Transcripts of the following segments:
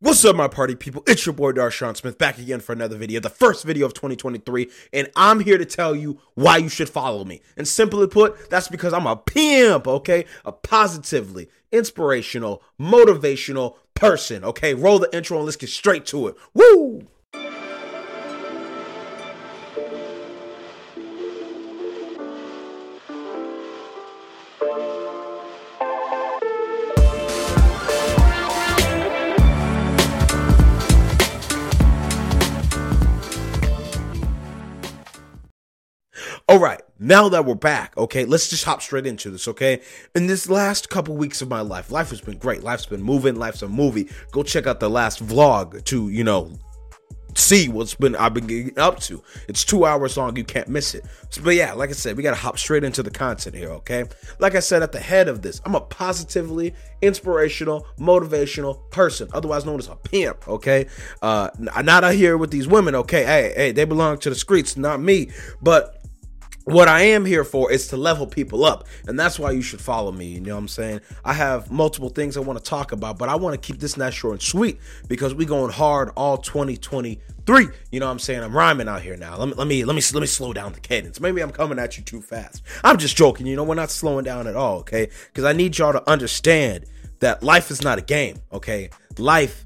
What's up, my party people? It's your boy Darshaun Smith back again for another video, the first video of 2023, and I'm here to tell you why you should follow me. And simply put, that's because I'm a pimp, okay? A positively inspirational, motivational person, okay? Roll the intro and let's get straight to it. Woo! Now that we're back, okay, let's just hop straight into this, okay? In this last couple weeks of my life, life has been great. Life's been moving, life's a movie. Go check out the last vlog to, you know, see what's been I've been getting up to. It's two hours long, you can't miss it. So, but yeah, like I said, we gotta hop straight into the content here, okay? Like I said at the head of this, I'm a positively inspirational, motivational person, otherwise known as a pimp, okay? Uh not out here with these women, okay? Hey, hey, they belong to the streets, not me. But what I am here for is to level people up. And that's why you should follow me. You know what I'm saying? I have multiple things I want to talk about, but I want to keep this nice short and sweet because we going hard all 2023. You know what I'm saying? I'm rhyming out here now. Let me let me let me let me slow down the cadence. Maybe I'm coming at you too fast. I'm just joking, you know, we're not slowing down at all, okay? Because I need y'all to understand that life is not a game, okay? Life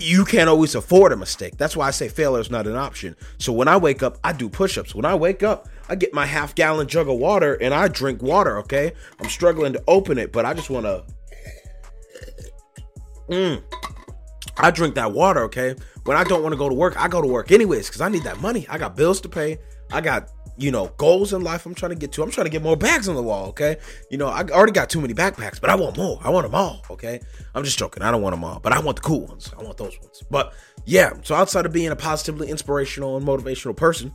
you can't always afford a mistake. That's why I say failure is not an option. So when I wake up, I do push ups. When I wake up, I get my half gallon jug of water and I drink water, okay? I'm struggling to open it, but I just want to. Mm. I drink that water, okay? When I don't want to go to work, I go to work anyways because I need that money. I got bills to pay. I got you know, goals in life I'm trying to get to. I'm trying to get more bags on the wall, okay? You know, I already got too many backpacks, but I want more. I want them all, okay? I'm just joking. I don't want them all, but I want the cool ones. I want those ones. But yeah, so outside of being a positively inspirational and motivational person,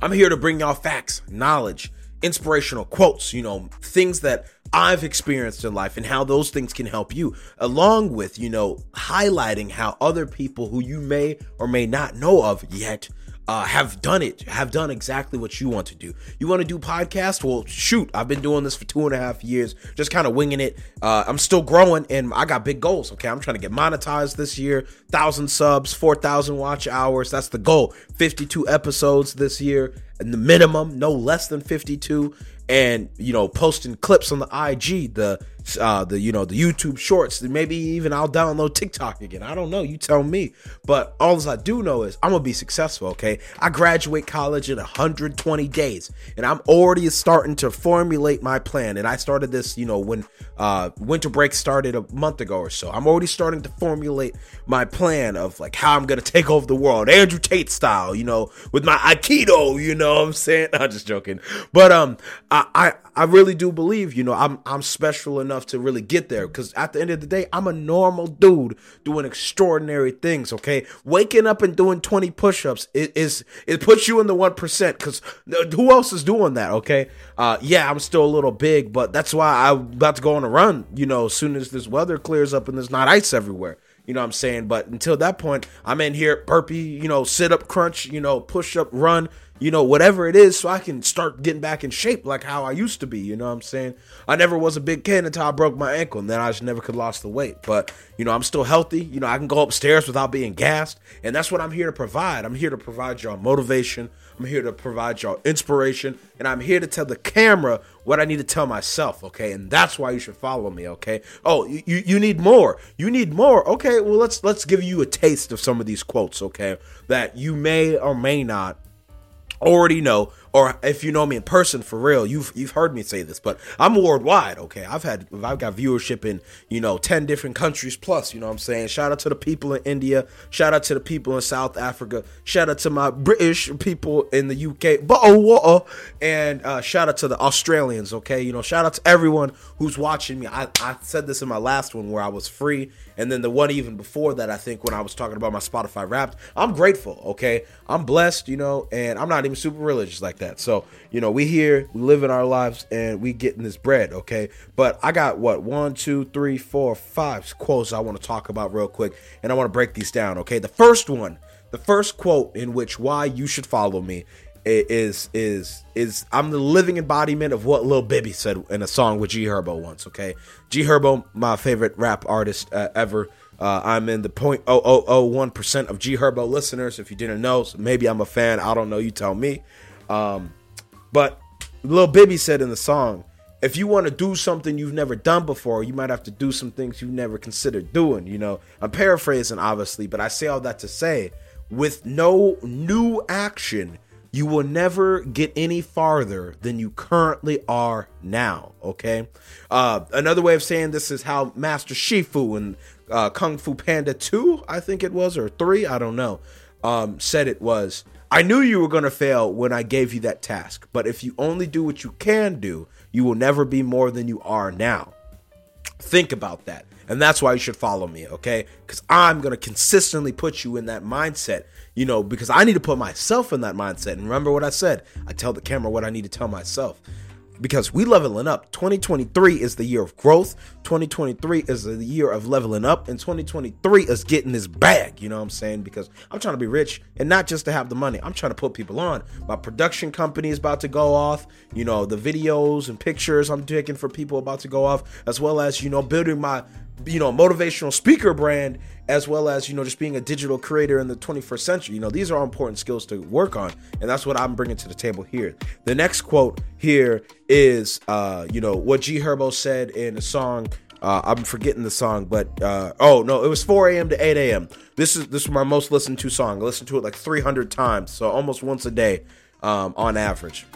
I'm here to bring y'all facts, knowledge, inspirational quotes, you know, things that I've experienced in life and how those things can help you, along with, you know, highlighting how other people who you may or may not know of yet uh, have done it, have done exactly what you want to do. You want to do podcast? Well, shoot, I've been doing this for two and a half years, just kind of winging it. Uh, I'm still growing, and I got big goals. Okay, I'm trying to get monetized this year, thousand subs, four thousand watch hours. That's the goal. 52 episodes this year, the minimum, no less than 52 and you know posting clips on the IG, the uh, the you know the YouTube Shorts. Maybe even I'll download TikTok again. I don't know. You tell me. But all I do know is I'm gonna be successful. Okay, I graduate college in 120 days, and I'm already starting to formulate my plan. And I started this, you know, when uh, winter break started a month ago or so. I'm already starting to formulate my plan of like how I'm gonna take over the world, Andrew Tate style. You know, with my Aikido. You know what I'm saying? I'm just joking. But um. I, I, I really do believe, you know, I'm I'm special enough to really get there because at the end of the day, I'm a normal dude doing extraordinary things. Okay, waking up and doing 20 push-ups is, is it puts you in the one percent because who else is doing that? Okay, uh, yeah, I'm still a little big, but that's why I'm about to go on a run. You know, as soon as this weather clears up and there's not ice everywhere. You know what I'm saying? But until that point, I'm in here burpee, you know, sit up, crunch, you know, push up, run you know, whatever it is, so I can start getting back in shape like how I used to be. You know what I'm saying? I never was a big kid until I broke my ankle, and then I just never could lost the weight. But you know, I'm still healthy. You know, I can go upstairs without being gassed, and that's what I'm here to provide. I'm here to provide y'all motivation. I'm here to provide y'all inspiration, and I'm here to tell the camera what I need to tell myself. Okay, and that's why you should follow me. Okay. Oh, you you need more. You need more. Okay. Well, let's let's give you a taste of some of these quotes. Okay, that you may or may not already know or if you know me in person for real, you've you've heard me say this, but I'm worldwide. Okay, I've had I've got viewership in you know ten different countries plus. You know what I'm saying? Shout out to the people in India. Shout out to the people in South Africa. Shout out to my British people in the UK. But oh, and uh, shout out to the Australians. Okay, you know, shout out to everyone who's watching me. I I said this in my last one where I was free, and then the one even before that. I think when I was talking about my Spotify Wrapped. I'm grateful. Okay, I'm blessed. You know, and I'm not even super religious like that. So, you know, we here, we living our lives and we getting this bread, okay? But I got what one, two, three, four, five quotes I want to talk about real quick, and I want to break these down, okay? The first one, the first quote in which why you should follow me is is is I'm the living embodiment of what Lil Bibby said in a song with G Herbo once. Okay, G Herbo, my favorite rap artist uh, ever. Uh, I'm in the 0.0001% of G Herbo listeners. If you didn't know, so maybe I'm a fan. I don't know. You tell me. Um, but Lil Bibby said in the song, if you want to do something you've never done before, you might have to do some things you've never considered doing. You know, I'm paraphrasing, obviously, but I say all that to say, with no new action, you will never get any farther than you currently are now. Okay. Uh, another way of saying this is how Master Shifu and uh, Kung Fu Panda 2, I think it was, or 3, I don't know, um, said it was. I knew you were going to fail when I gave you that task, but if you only do what you can do, you will never be more than you are now. Think about that. And that's why you should follow me, okay? Because I'm going to consistently put you in that mindset, you know, because I need to put myself in that mindset. And remember what I said I tell the camera what I need to tell myself because we leveling up. 2023 is the year of growth. 2023 is the year of leveling up, and 2023 is getting this bag. You know what I'm saying? Because I'm trying to be rich and not just to have the money. I'm trying to put people on. My production company is about to go off. You know, the videos and pictures I'm taking for people about to go off, as well as you know building my you know motivational speaker brand as well as you know just being a digital creator in the 21st century you know these are all important skills to work on and that's what i'm bringing to the table here the next quote here is uh you know what g herbo said in a song uh, I'm forgetting the song, but uh, oh no, it was 4 a.m. to 8 a.m. This is this is my most listened to song. I listened to it like 300 times, so almost once a day um, on average.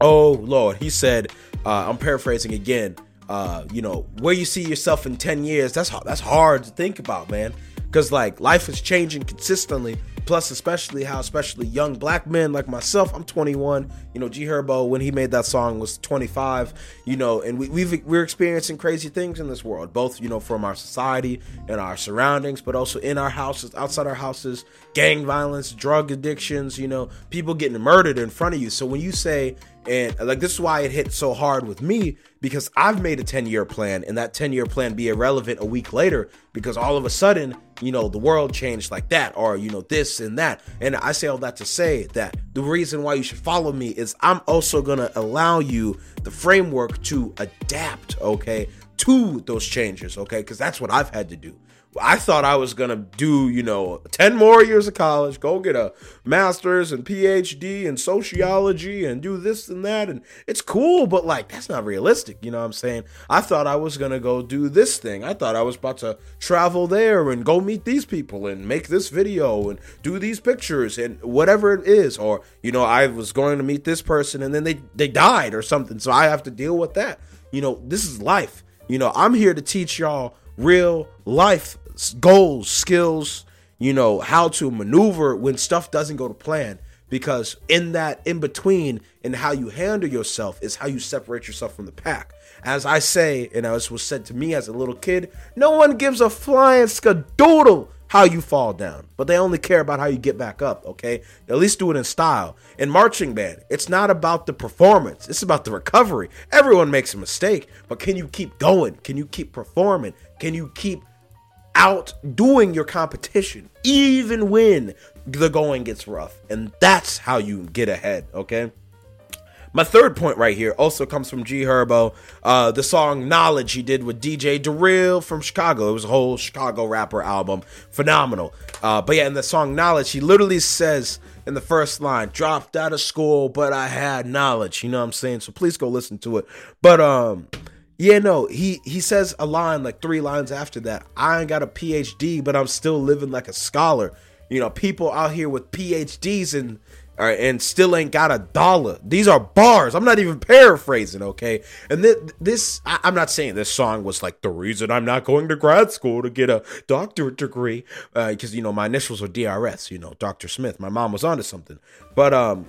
Oh Lord, he said. Uh, I'm paraphrasing again uh, you know, where you see yourself in 10 years, that's that's hard to think about, man. Cause like life is changing consistently. Plus, especially how especially young black men like myself, I'm 21. You know, G Herbo when he made that song was 25. You know, and we, we've we're experiencing crazy things in this world, both you know from our society and our surroundings, but also in our houses, outside our houses, gang violence, drug addictions. You know, people getting murdered in front of you. So when you say and like this is why it hit so hard with me because I've made a 10 year plan and that 10 year plan be irrelevant a week later because all of a sudden, you know, the world changed like that or, you know, this and that. And I say all that to say that the reason why you should follow me is I'm also going to allow you the framework to adapt, okay, to those changes, okay? Because that's what I've had to do. I thought I was gonna do, you know, 10 more years of college, go get a master's and PhD in sociology and do this and that. And it's cool, but like, that's not realistic. You know what I'm saying? I thought I was gonna go do this thing. I thought I was about to travel there and go meet these people and make this video and do these pictures and whatever it is. Or, you know, I was going to meet this person and then they, they died or something. So I have to deal with that. You know, this is life. You know, I'm here to teach y'all real life goals, skills, you know, how to maneuver when stuff doesn't go to plan. Because in that in between, and how you handle yourself is how you separate yourself from the pack. As I say, and as was said to me as a little kid, no one gives a flying skadoodle how you fall down, but they only care about how you get back up, okay? At least do it in style. In marching band, it's not about the performance, it's about the recovery. Everyone makes a mistake, but can you keep going? Can you keep performing? Can you keep outdoing your competition even when the going gets rough? And that's how you get ahead, okay? My third point right here also comes from G Herbo. Uh, the song Knowledge he did with DJ Darrell from Chicago. It was a whole Chicago rapper album. Phenomenal. Uh, but yeah, in the song Knowledge, he literally says in the first line, dropped out of school, but I had knowledge. You know what I'm saying? So please go listen to it. But um yeah, no, he he says a line like three lines after that. I ain't got a PhD, but I'm still living like a scholar. You know, people out here with PhDs and and still ain't got a dollar. These are bars. I'm not even paraphrasing, okay? And th- this, I- am not saying this song was like the reason I'm not going to grad school to get a doctorate degree, because uh, you know my initials are DRS. You know, Doctor Smith. My mom was onto something, but um,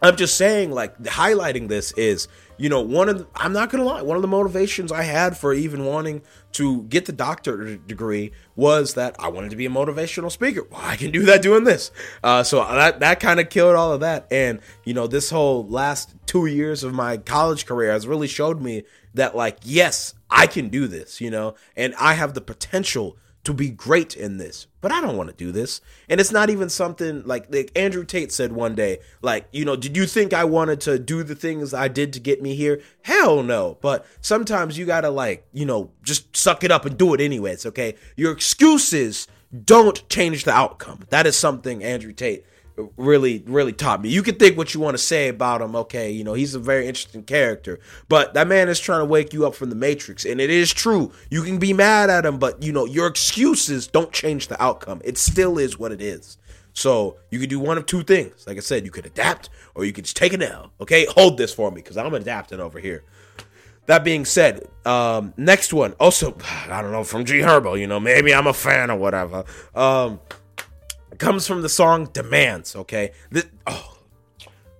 I'm just saying, like highlighting this is you know, one of the, I'm not gonna lie, one of the motivations I had for even wanting to get the doctorate degree was that I wanted to be a motivational speaker. Well, I can do that doing this. Uh, so that that kind of killed all of that. And you know, this whole last two years of my college career has really showed me that, like, yes, I can do this. You know, and I have the potential to be great in this, but I don't want to do this. And it's not even something like, like Andrew Tate said one day, like, you know, did you think I wanted to do the things I did to get me here? Hell no. But sometimes you gotta like, you know, just suck it up and do it anyways, okay? Your excuses don't change the outcome. That is something Andrew Tate really really taught me. You can think what you want to say about him. Okay, you know he's a very interesting character, but that man is trying to wake you up from the matrix, and it is true. You can be mad at him, but you know your excuses don't change the outcome. It still is what it is. So you can do one of two things. Like I said, you could adapt or you could just take an L. Okay, hold this for me because I'm adapting over here. That being said, um, next one also I don't know from G Herbo. You know maybe I'm a fan or whatever. Um, comes from the song Demands, okay? This, oh,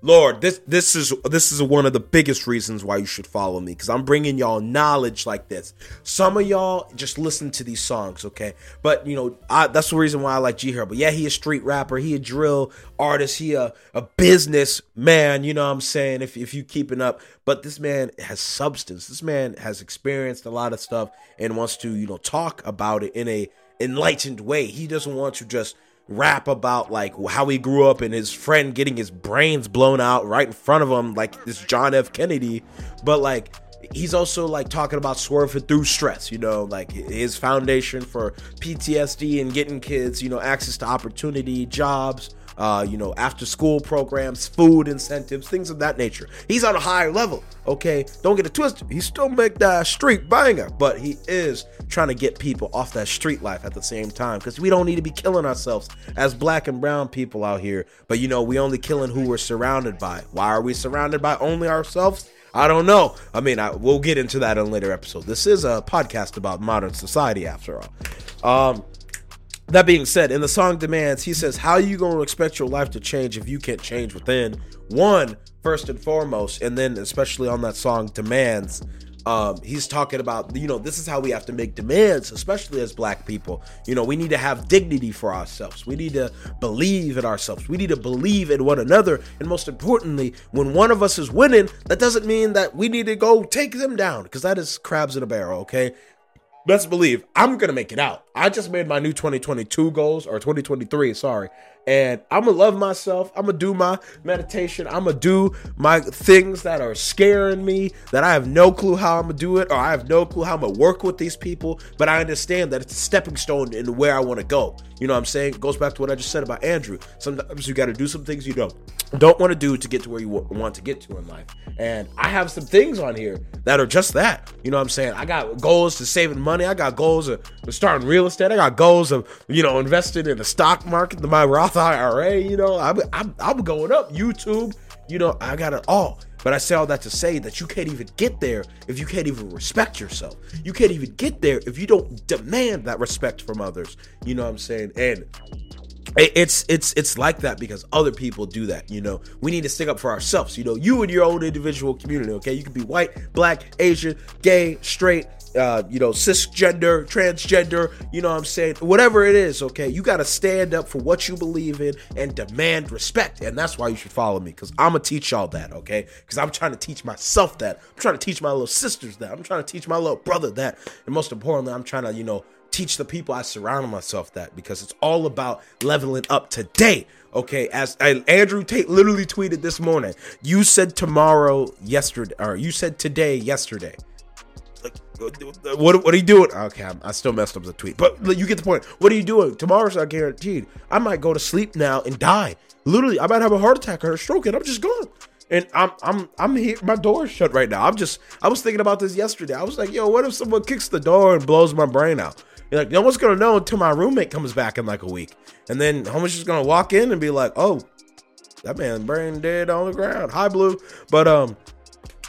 Lord, this this is this is one of the biggest reasons why you should follow me cuz I'm bringing y'all knowledge like this. Some of y'all just listen to these songs, okay? But, you know, I, that's the reason why I like G Herbo. But yeah, he a street rapper, he a drill artist, he a, a business man, you know what I'm saying? If if you keeping up, but this man has substance. This man has experienced a lot of stuff and wants to, you know, talk about it in a enlightened way. He doesn't want to just rap about like how he grew up and his friend getting his brains blown out right in front of him like this John F. Kennedy. But like he's also like talking about swerving through stress you know like his foundation for PTSD and getting kids you know access to opportunity jobs uh, you know, after school programs, food incentives, things of that nature. He's on a higher level, okay? Don't get it twisted. He still make that street banger, but he is trying to get people off that street life at the same time because we don't need to be killing ourselves as black and brown people out here. But you know, we only killing who we're surrounded by. Why are we surrounded by only ourselves? I don't know. I mean, I, we'll get into that in a later episode. This is a podcast about modern society, after all. Um, that being said, in the song Demands, he says, How are you gonna expect your life to change if you can't change within? One, first and foremost, and then especially on that song Demands, um, he's talking about, you know, this is how we have to make demands, especially as black people. You know, we need to have dignity for ourselves. We need to believe in ourselves. We need to believe in one another. And most importantly, when one of us is winning, that doesn't mean that we need to go take them down because that is crabs in a barrel, okay? Best believe I'm gonna make it out. I just made my new 2022 goals or 2023, sorry. And I'm gonna love myself. I'm gonna do my meditation. I'm gonna do my things that are scaring me that I have no clue how I'm gonna do it, or I have no clue how I'm gonna work with these people. But I understand that it's a stepping stone into where I wanna go. You know what I'm saying? It goes back to what I just said about Andrew. Sometimes you gotta do some things you don't don't want to do to get to where you want to get to in life. And I have some things on here that are just that. You know what I'm saying? I got goals to saving money. I got goals of starting real estate. I got goals of, you know, investing in the stock market, my Roth IRA. You know, I'm, I'm, I'm going up. YouTube, you know, I got it all. But I say all that to say that you can't even get there if you can't even respect yourself. You can't even get there if you don't demand that respect from others. You know what I'm saying? And it's it's it's like that because other people do that you know we need to stick up for ourselves you know you and your own individual community okay you can be white black asian gay straight uh, you know, cisgender, transgender, you know what I'm saying? Whatever it is, okay? You got to stand up for what you believe in and demand respect. And that's why you should follow me because I'm going to teach y'all that, okay? Because I'm trying to teach myself that. I'm trying to teach my little sisters that. I'm trying to teach my little brother that. And most importantly, I'm trying to, you know, teach the people I surround myself that because it's all about leveling up today. Okay, as Andrew Tate literally tweeted this morning, you said tomorrow yesterday, or you said today yesterday. What, what are you doing? Okay, I still messed up the tweet, but you get the point. What are you doing? Tomorrow's not guaranteed. I might go to sleep now and die. Literally, I might have a heart attack or a stroke, and I'm just gone. And I'm I'm I'm here. My door is shut right now. I'm just I was thinking about this yesterday. I was like, yo, what if someone kicks the door and blows my brain out? You're like, no one's gonna know until my roommate comes back in like a week, and then homies just gonna walk in and be like, oh, that man brain dead on the ground. Hi, blue. But um,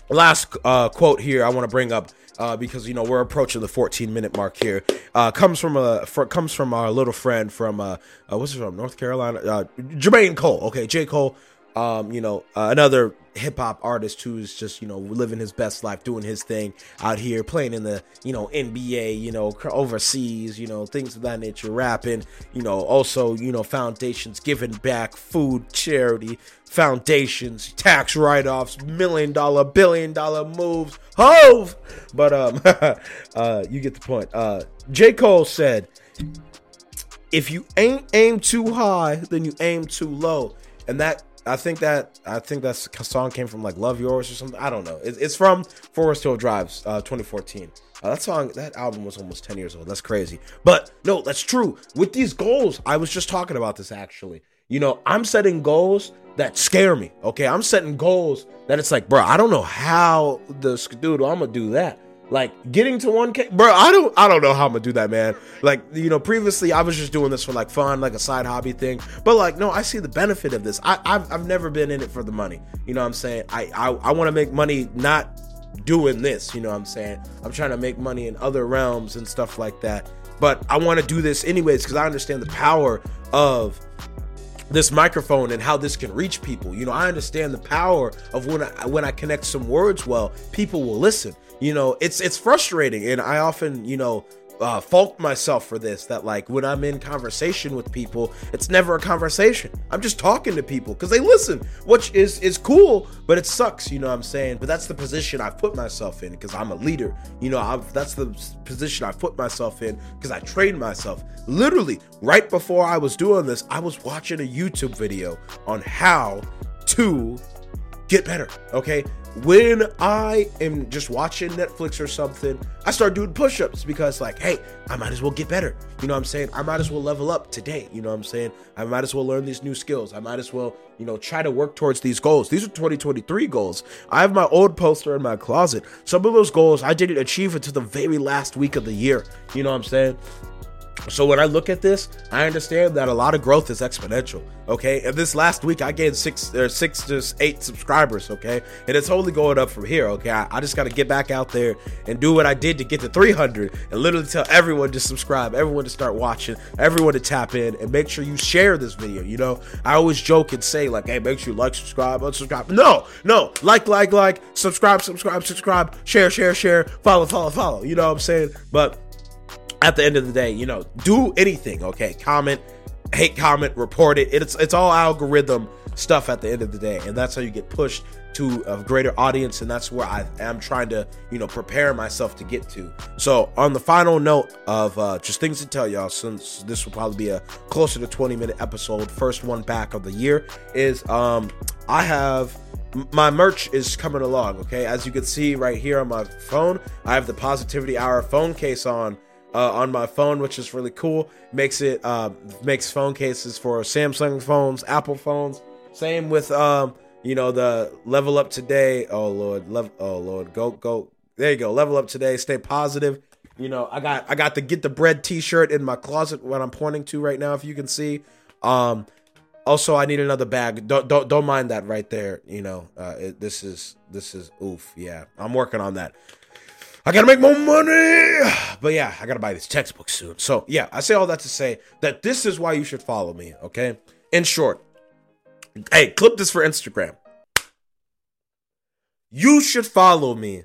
last uh, quote here I want to bring up. Uh, because you know we're approaching the 14 minute mark here. Uh, comes from a fr- comes from our little friend from uh, uh what's it from North Carolina, uh, Jermaine Cole. Okay, J Cole um, you know, uh, another hip hop artist who's just, you know, living his best life, doing his thing out here, playing in the, you know, NBA, you know, overseas, you know, things of that nature, rapping, you know, also, you know, foundations giving back, food, charity, foundations, tax write offs, million dollar, billion dollar moves, Hov. But, um, uh, you get the point. Uh, J. Cole said, if you ain't aim too high, then you aim too low. And that I think that I think that song came from like Love Yours or something. I don't know. It, it's from Forest Hill Drives, uh, 2014. Uh, that song, that album was almost 10 years old. That's crazy. But no, that's true. With these goals, I was just talking about this actually. You know, I'm setting goals that scare me. Okay, I'm setting goals that it's like, bro, I don't know how the dude, I'm gonna do that. Like getting to 1K, bro. I don't, I don't know how I'm gonna do that, man. Like you know, previously I was just doing this for like fun, like a side hobby thing. But like, no, I see the benefit of this. I, I've, I've never been in it for the money. You know what I'm saying? I, I, I want to make money not doing this. You know what I'm saying? I'm trying to make money in other realms and stuff like that. But I want to do this anyways because I understand the power of this microphone and how this can reach people. You know, I understand the power of when I when I connect some words well, people will listen you know it's it's frustrating. And i often you know uh, fault myself for this that like when i'm in conversation with people it's never a conversation. I'm just talking to people because they listen which is is cool but it sucks you know what i'm saying? But that's the position i put myself in because i'm a leader. You know I've, that's the position i put myself in because i trained myself. Literally right before i was doing this i was watching a youtube video on how to get better okay when I am just watching Netflix or something, I start doing push ups because, like, hey, I might as well get better. You know what I'm saying? I might as well level up today. You know what I'm saying? I might as well learn these new skills. I might as well, you know, try to work towards these goals. These are 2023 goals. I have my old poster in my closet. Some of those goals I didn't achieve until the very last week of the year. You know what I'm saying? So when I look at this, I understand that a lot of growth is exponential. Okay, and this last week I gained six or six to eight subscribers. Okay, and it's only going up from here. Okay, I, I just got to get back out there and do what I did to get to 300, and literally tell everyone to subscribe, everyone to start watching, everyone to tap in, and make sure you share this video. You know, I always joke and say like, hey, make sure you like, subscribe, unsubscribe. No, no, like, like, like, subscribe, subscribe, subscribe, share, share, share, follow, follow, follow. You know what I'm saying? But at the end of the day, you know, do anything, okay? Comment, hate comment, report it. It's it's all algorithm stuff at the end of the day, and that's how you get pushed to a greater audience, and that's where I am trying to, you know, prepare myself to get to. So, on the final note of uh, just things to tell y'all, since this will probably be a closer to 20 minute episode, first one back of the year, is um, I have my merch is coming along. Okay, as you can see right here on my phone, I have the Positivity Hour phone case on uh, on my phone, which is really cool. Makes it uh, makes phone cases for Samsung phones, Apple phones. Same with um, you know the level up today. Oh lord, level. Oh lord, go go. There you go. Level up today. Stay positive. You know, I got I got the get the bread T-shirt in my closet. What I'm pointing to right now, if you can see. Um, also, I need another bag. Don't don't don't mind that right there. You know, uh, it, this is this is oof. Yeah, I'm working on that. I gotta make more money. But yeah, I gotta buy this textbook soon. So yeah, I say all that to say that this is why you should follow me, okay? In short, hey, clip this for Instagram. You should follow me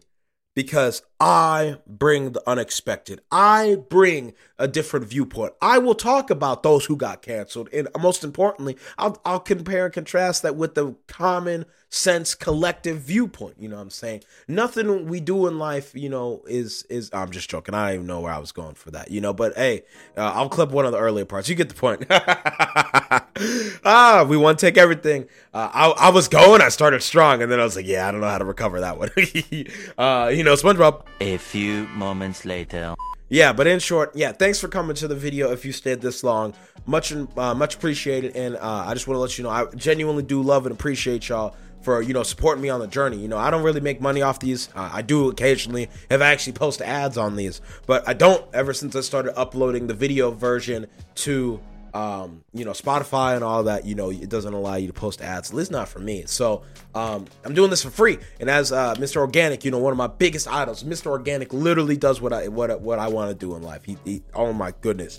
because I bring the unexpected. I bring a different viewpoint. I will talk about those who got canceled. And most importantly, I'll, I'll compare and contrast that with the common sense collective viewpoint. You know what I'm saying? Nothing we do in life, you know, is, is, I'm just joking. I don't even know where I was going for that, you know, but hey, uh, I'll clip one of the earlier parts. You get the point. ah, we want to take everything. Uh, I, I was going, I started strong, and then I was like, yeah, I don't know how to recover that one. uh, you know, SpongeBob. A few moments later. Yeah, but in short, yeah, thanks for coming to the video. If you stayed this long, much uh, much appreciated, and uh, I just want to let you know I genuinely do love and appreciate y'all for you know supporting me on the journey. You know, I don't really make money off these. Uh, I do occasionally I actually post ads on these, but I don't ever since I started uploading the video version to um, you know, Spotify and all that, you know, it doesn't allow you to post ads. At least not for me. So um, I'm doing this for free. And as uh, Mr. Organic, you know, one of my biggest idols, Mr. Organic literally does what I what what I want to do in life. He, he oh my goodness.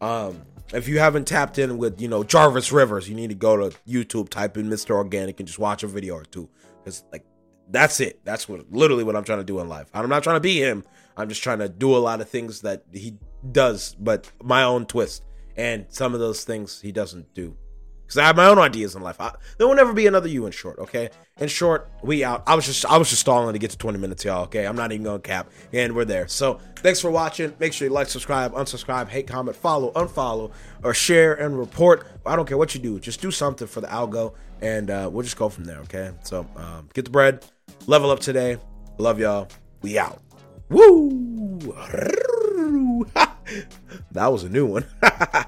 Um, if you haven't tapped in with you know Jarvis Rivers, you need to go to YouTube, type in Mr. Organic, and just watch a video or two. Because like that's it. That's what literally what I'm trying to do in life. I'm not trying to be him. I'm just trying to do a lot of things that he does, but my own twist and some of those things he doesn't do because I have my own ideas in life. I, there will never be another you in short. Okay, in short, we out. I was just I was just stalling to get to 20 minutes, y'all. Okay, I'm not even going to cap, and we're there. So thanks for watching. Make sure you like, subscribe, unsubscribe, hate, comment, follow, unfollow, or share and report. I don't care what you do. Just do something for the algo, and uh, we'll just go from there. Okay, so um, get the bread, level up today. Love y'all. We out. Woo! that was a new one.